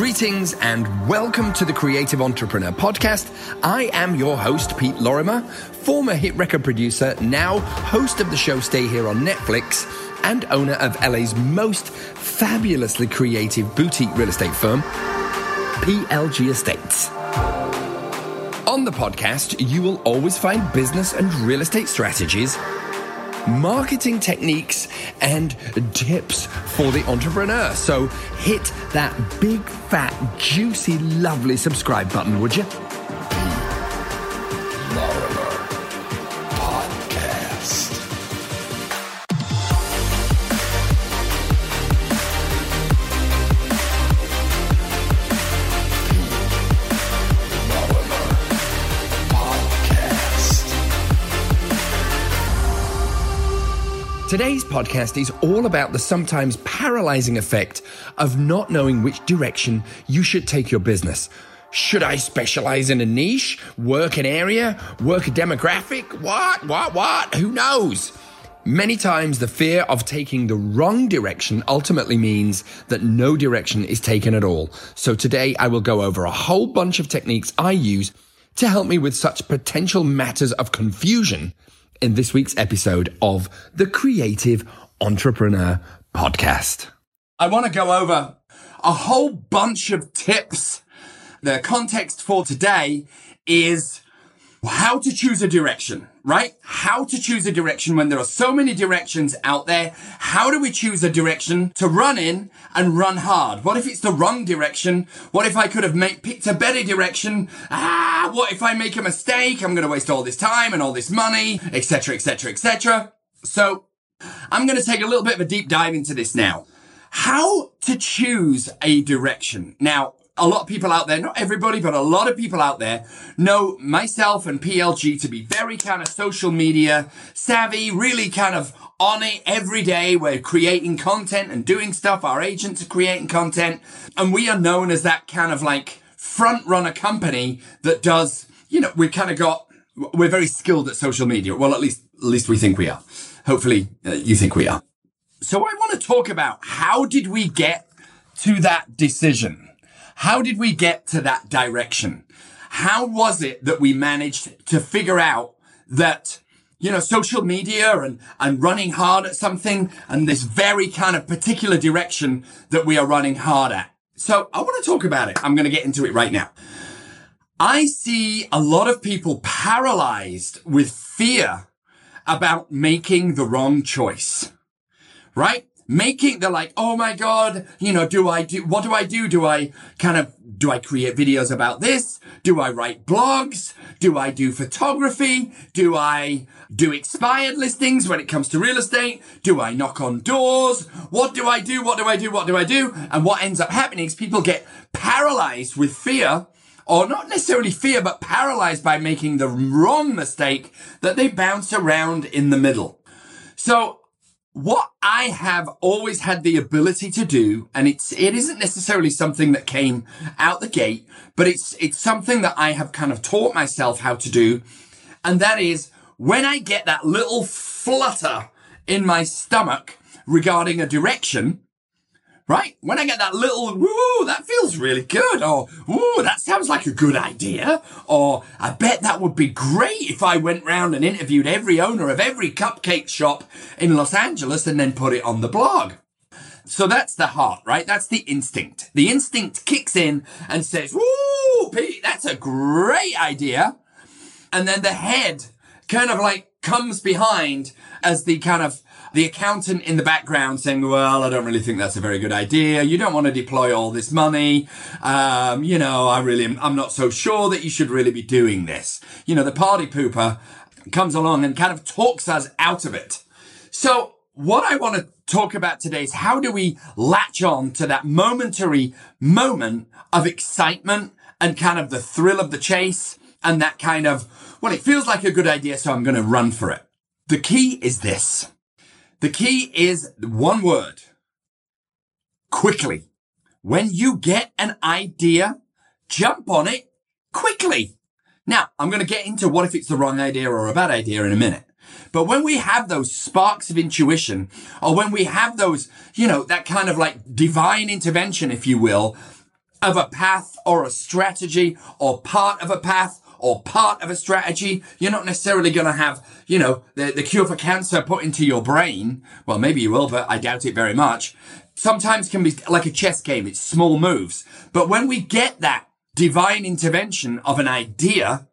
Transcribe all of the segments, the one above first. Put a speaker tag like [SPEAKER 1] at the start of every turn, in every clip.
[SPEAKER 1] Greetings and welcome to the Creative Entrepreneur Podcast. I am your host, Pete Lorimer, former hit record producer, now host of the show Stay Here on Netflix, and owner of LA's most fabulously creative boutique real estate firm, PLG Estates. On the podcast, you will always find business and real estate strategies marketing techniques and tips for the entrepreneur. So hit that big, fat, juicy, lovely subscribe button, would you? Today's podcast is all about the sometimes paralyzing effect of not knowing which direction you should take your business. Should I specialize in a niche, work an area, work a demographic? What, what, what? Who knows? Many times the fear of taking the wrong direction ultimately means that no direction is taken at all. So today I will go over a whole bunch of techniques I use to help me with such potential matters of confusion in this week's episode of the Creative Entrepreneur Podcast.
[SPEAKER 2] I want to go over a whole bunch of tips. The context for today is how to choose a direction, right? How to choose a direction when there are so many directions out there. How do we choose a direction to run in and run hard? What if it's the wrong direction? What if I could have made, picked a better direction? Ah, what if I make a mistake? I'm going to waste all this time and all this money, etc., etc., etc. So I'm going to take a little bit of a deep dive into this now. How to choose a direction. Now, a lot of people out there, not everybody, but a lot of people out there know myself and PLG to be very kind of social media savvy, really kind of on it every day. We're creating content and doing stuff. Our agents are creating content and we are known as that kind of like front runner company that does, you know, we've kind of got, we're very skilled at social media. Well, at least, at least we think we are. Hopefully uh, you think we are. So I want to talk about how did we get to that decision? How did we get to that direction? How was it that we managed to figure out that, you know, social media and, and running hard at something and this very kind of particular direction that we are running hard at? So I want to talk about it. I'm going to get into it right now. I see a lot of people paralyzed with fear about making the wrong choice, right? Making, they're like, oh my God, you know, do I do, what do I do? Do I kind of, do I create videos about this? Do I write blogs? Do I do photography? Do I do expired listings when it comes to real estate? Do I knock on doors? What do I do? What do I do? What do I do? And what ends up happening is people get paralyzed with fear or not necessarily fear, but paralyzed by making the wrong mistake that they bounce around in the middle. So what I have always had the ability to do, and it's, it isn't necessarily something that came out the gate, but it's, it's something that I have kind of taught myself how to do. And that is when I get that little flutter in my stomach regarding a direction, right? When I get that little, woo, that feels really good. Or, ooh, that sounds like a good idea. Or, I bet that would be great if I went round and interviewed every owner of every cupcake shop in Los Angeles and then put it on the blog. So that's the heart, right? That's the instinct. The instinct kicks in and says, woo, Pete, that's a great idea. And then the head kind of like comes behind as the kind of the accountant in the background saying, well, I don't really think that's a very good idea. You don't want to deploy all this money. Um, you know, I really, am, I'm not so sure that you should really be doing this. You know, the party pooper comes along and kind of talks us out of it. So what I want to talk about today is how do we latch on to that momentary moment of excitement and kind of the thrill of the chase and that kind of, well, it feels like a good idea, so I'm going to run for it. The key is this. The key is one word. Quickly. When you get an idea, jump on it quickly. Now, I'm going to get into what if it's the wrong idea or a bad idea in a minute. But when we have those sparks of intuition, or when we have those, you know, that kind of like divine intervention, if you will, of a path or a strategy or part of a path or part of a strategy. You're not necessarily going to have, you know, the, the cure for cancer put into your brain. Well, maybe you will, but I doubt it very much. Sometimes can be like a chess game. It's small moves. But when we get that divine intervention of an idea,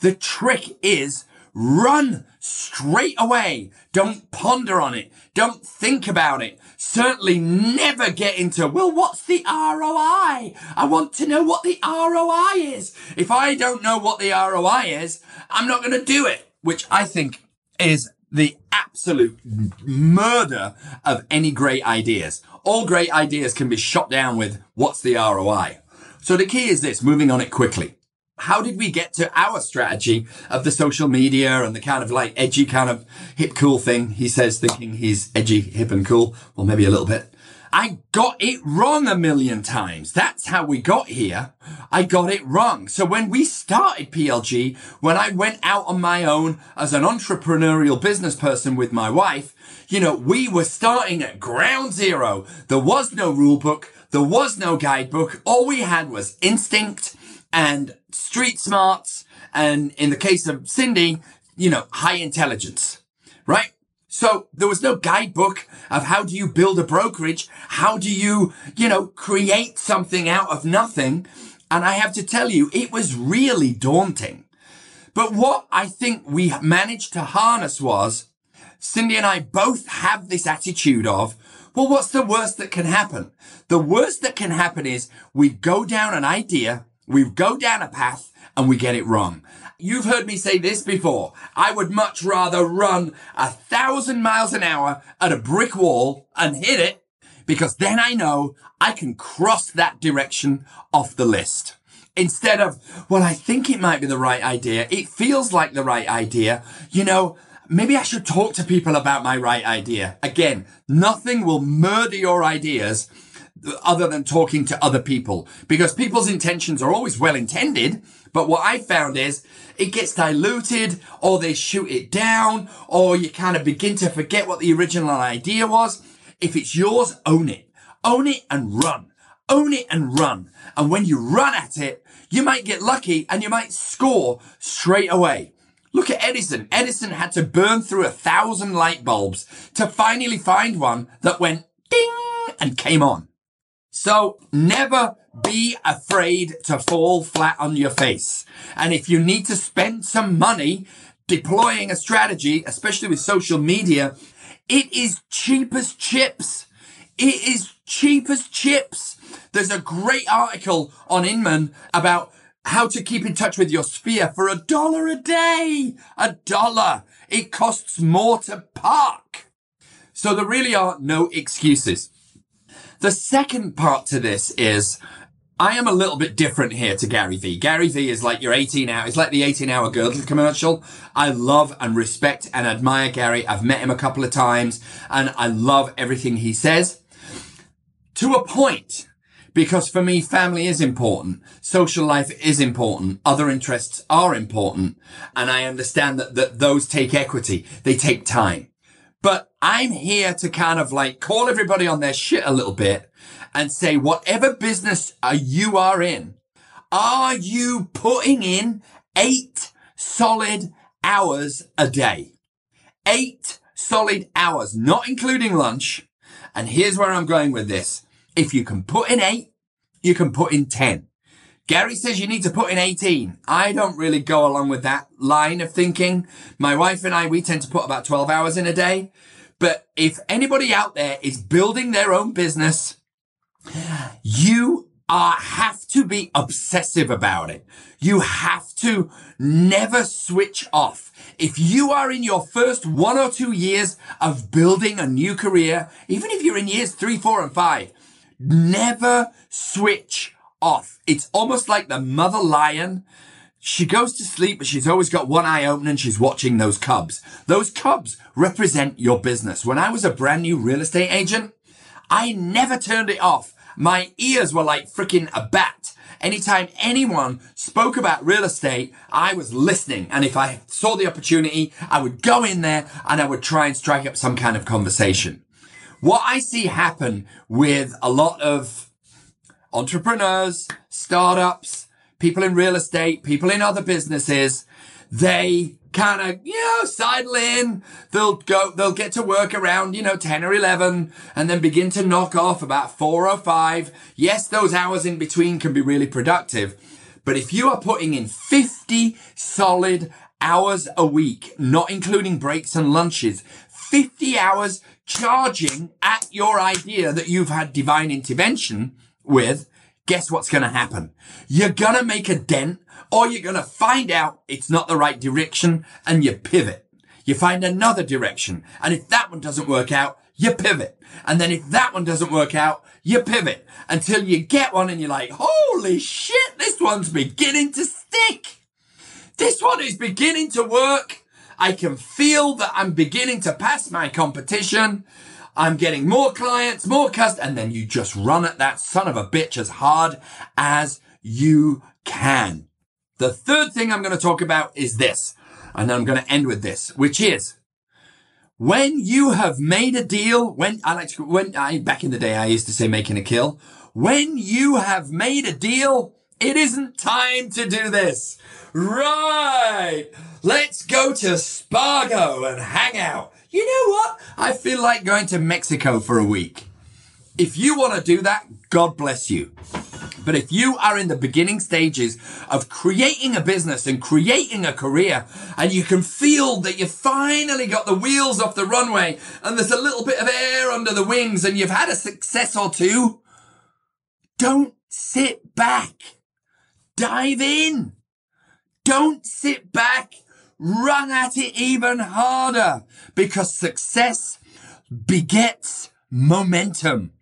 [SPEAKER 2] the trick is run straight away. Don't ponder on it. Don't think about it. Certainly never get into, well, what's the ROI? I want to know what the ROI is. If I don't know what the ROI is, I'm not going to do it, which I think is the absolute murder of any great ideas. All great ideas can be shot down with what's the ROI? So the key is this, moving on it quickly how did we get to our strategy of the social media and the kind of like edgy kind of hip cool thing? He says thinking he's edgy, hip and cool. Well, maybe a little bit. I got it wrong a million times. That's how we got here. I got it wrong. So when we started PLG, when I went out on my own as an entrepreneurial business person with my wife, you know, we were starting at ground zero. There was no rule book. There was no guidebook. All we had was instinct and street smarts. And in the case of Cindy, you know, high intelligence, right? So there was no guidebook of how do you build a brokerage? How do you, you know, create something out of nothing? And I have to tell you, it was really daunting. But what I think we managed to harness was Cindy and I both have this attitude of, well, what's the worst that can happen? The worst that can happen is we go down an idea we go down a path and we get it wrong. You've heard me say this before. I would much rather run a thousand miles an hour at a brick wall and hit it because then I know I can cross that direction off the list. Instead of, well, I think it might be the right idea. It feels like the right idea. You know, maybe I should talk to people about my right idea. Again, nothing will murder your ideas other than talking to other people because people's intentions are always well intended. But what I found is it gets diluted or they shoot it down or you kind of begin to forget what the original idea was. If it's yours, own it. Own it and run. Own it and run. And when you run at it, you might get lucky and you might score straight away. Look at Edison. Edison had to burn through a thousand light bulbs to finally find one that went ding and came on. So never be afraid to fall flat on your face. And if you need to spend some money deploying a strategy, especially with social media, it is cheap as chips. It is cheap as chips. There's a great article on Inman about how to keep in touch with your sphere for a dollar a day. A dollar. It costs more to park. So there really are no excuses. The second part to this is I am a little bit different here to Gary Vee. Gary Vee is like your 18 hour, it's like the 18 hour girdle commercial. I love and respect and admire Gary. I've met him a couple of times and I love everything he says to a point. Because for me, family is important. Social life is important. Other interests are important. And I understand that, that those take equity. They take time. But I'm here to kind of like call everybody on their shit a little bit and say, whatever business uh, you are in, are you putting in eight solid hours a day? Eight solid hours, not including lunch. And here's where I'm going with this. If you can put in eight, you can put in 10. Gary says you need to put in 18. I don't really go along with that line of thinking. My wife and I, we tend to put about 12 hours in a day. But if anybody out there is building their own business, you are, have to be obsessive about it. You have to never switch off. If you are in your first one or two years of building a new career, even if you're in years three, four, and five, never switch off. It's almost like the mother lion. She goes to sleep, but she's always got one eye open and she's watching those cubs. Those cubs represent your business. When I was a brand new real estate agent, I never turned it off. My ears were like freaking a bat. Anytime anyone spoke about real estate, I was listening. And if I saw the opportunity, I would go in there and I would try and strike up some kind of conversation. What I see happen with a lot of entrepreneurs, startups, people in real estate, people in other businesses, they kind of, you know, sidle in. They'll go, they'll get to work around, you know, 10 or 11 and then begin to knock off about four or five. Yes, those hours in between can be really productive. But if you are putting in 50 solid hours a week, not including breaks and lunches, 50 hours charging at your idea that you've had divine intervention with, guess what's going to happen? You're going to make a dent or you're going to find out it's not the right direction and you pivot. You find another direction. And if that one doesn't work out, you pivot. And then if that one doesn't work out, you pivot until you get one and you're like, holy shit, this one's beginning to stick. This one is beginning to work. I can feel that I'm beginning to pass my competition. I'm getting more clients, more customers, and then you just run at that son of a bitch as hard as you can. The third thing I'm going to talk about is this, and I'm going to end with this, which is when you have made a deal, when I like to, when I, back in the day, I used to say making a kill. When you have made a deal, it isn't time to do this. Right. Let's go to Spago and hang out. You know what? I feel like going to Mexico for a week. If you want to do that, God bless you. But if you are in the beginning stages of creating a business and creating a career and you can feel that you've finally got the wheels off the runway and there's a little bit of air under the wings and you've had a success or two, don't sit back. Dive in. Don't sit back. Run at it even harder because success begets momentum.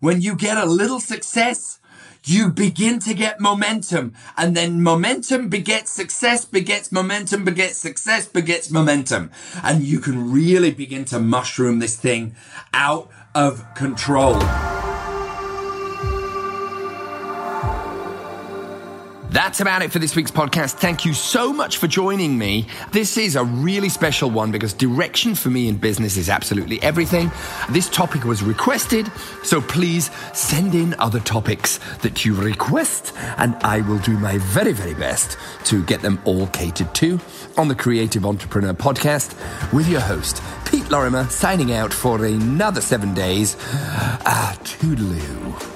[SPEAKER 2] When you get a little success, you begin to get momentum and then momentum begets success, begets momentum, begets success, begets momentum. And you can really begin to mushroom this thing out of control.
[SPEAKER 1] That's about it for this week's podcast. Thank you so much for joining me. This is a really special one because direction for me in business is absolutely everything. This topic was requested, so please send in other topics that you request, and I will do my very, very best to get them all catered to on the Creative Entrepreneur Podcast with your host, Pete Lorimer, signing out for another seven days. Ah, toodaloo.